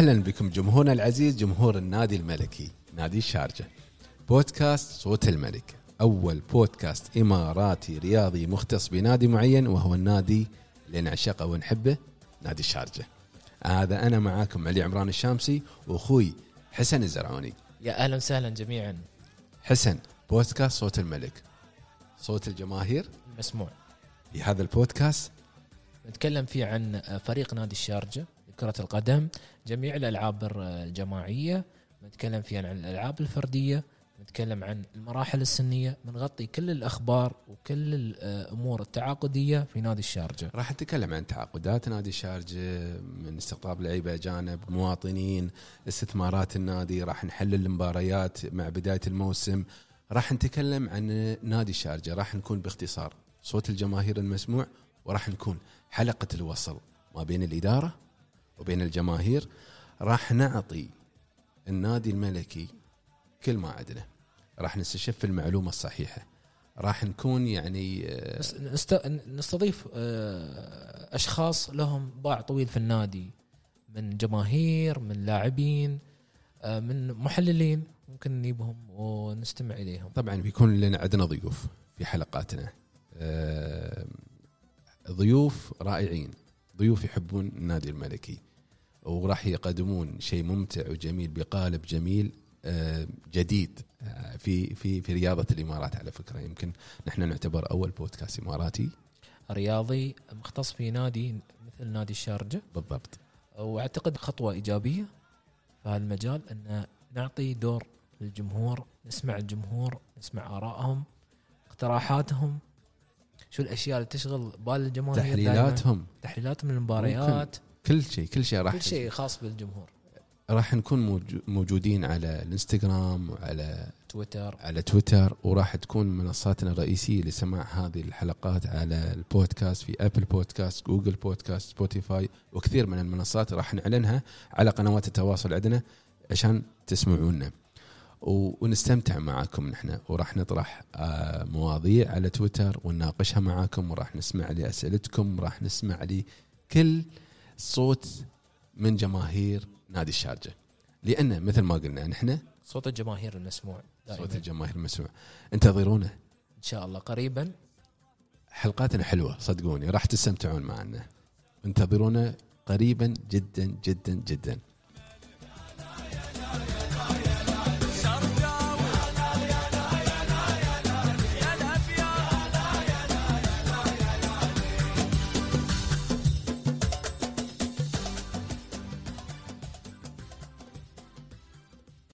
أهلا بكم جمهورنا العزيز جمهور النادي الملكي نادي الشارجه بودكاست صوت الملك. أول بودكاست إماراتي رياضي مختص بنادي معين وهو النادي اللي نعشقه ونحبه نادي الشارجه هذا أنا معاكم علي عمران الشامسي وأخوي حسن الزرعوني. يا أهلا وسهلا جميعا. حسن بودكاست صوت الملك. صوت الجماهير؟ مسموع. في هذا البودكاست نتكلم فيه عن فريق نادي الشارجة. لكره القدم جميع الألعاب الجماعية نتكلم فيه عن الألعاب الفردية نتكلم عن المراحل السنية بنغطي كل الأخبار وكل الأمور التعاقدية في نادي الشارجة. راح نتكلم عن تعاقدات نادي الشارجة من استقطاب لعيبة اجانب مواطنين استثمارات النادي راح نحلل المباريات مع بداية الموسم. راح نتكلم عن نادي الشارجة راح نكون باختصار صوت الجماهير المسموع وراح نكون حلقة الوصل ما بين الإدارة وبين الجماهير راح نعطي النادي الملكي كل ما عندنا راح نستشف المعلومة الصحيحة. راح نكون يعني آه، نست... نستضيف آه، أشخاص لهم باع طويل في النادي من جماهير من لاعبين آه، من محللين ممكن نجيبهم ونستمع إليهم. طبعا بيكون لنا عندنا ضيوف في حلقاتنا. ضيوف رائعين. ضيوف يحبون النادي الملكي. وراح يقدمون شيء ممتع وجميل بقالب جميل آه، جديد آه، في في في رياضة الإمارات على فكرة. يمكن نحن نعتبر أول بودكاست إماراتي. رياضي مختص في نادي مثل نادي الشارجة. بالضبط. وأعتقد خطوة إيجابية في هالمجال أن نعطي دور للجمهور نسمع الجمهور نسمع آرائهم اقتراحاتهم شو الأشياء اللي تشغل بال الجماهير تحليلاتهم. تحليلاتهم للمباريات. كل شيء كل شيء راح كل شيء خاص بالجمهور. راح نكون موجودين على الانستغرام وعلى تويتر. على تويتر وراح تكون منصاتنا الرئيسية لسماع هذه الحلقات على البودكاست في Apple Podcasts Google Podcasts Spotify وكثير من المنصات راح نعلنها على قنوات التواصل عندنا عشان تسمعونا. ونستمتع معاكم نحن وراح نطرح آه، مواضيع على تويتر ونناقشها معاكم وراح نسمع لأسئلتكم وراح نسمع لكل صوت من جماهير نادي الشارجة. لأن مثل ما قلنا نحن صوت الجماهير المسموع دائما. صوت الجماهير المسموع. انتظرونا إن شاء الله قريبا. حلقاتنا حلوة صدقوني راح تستمتعون معنا. انتظرونا قريبا جدا جدا جدا.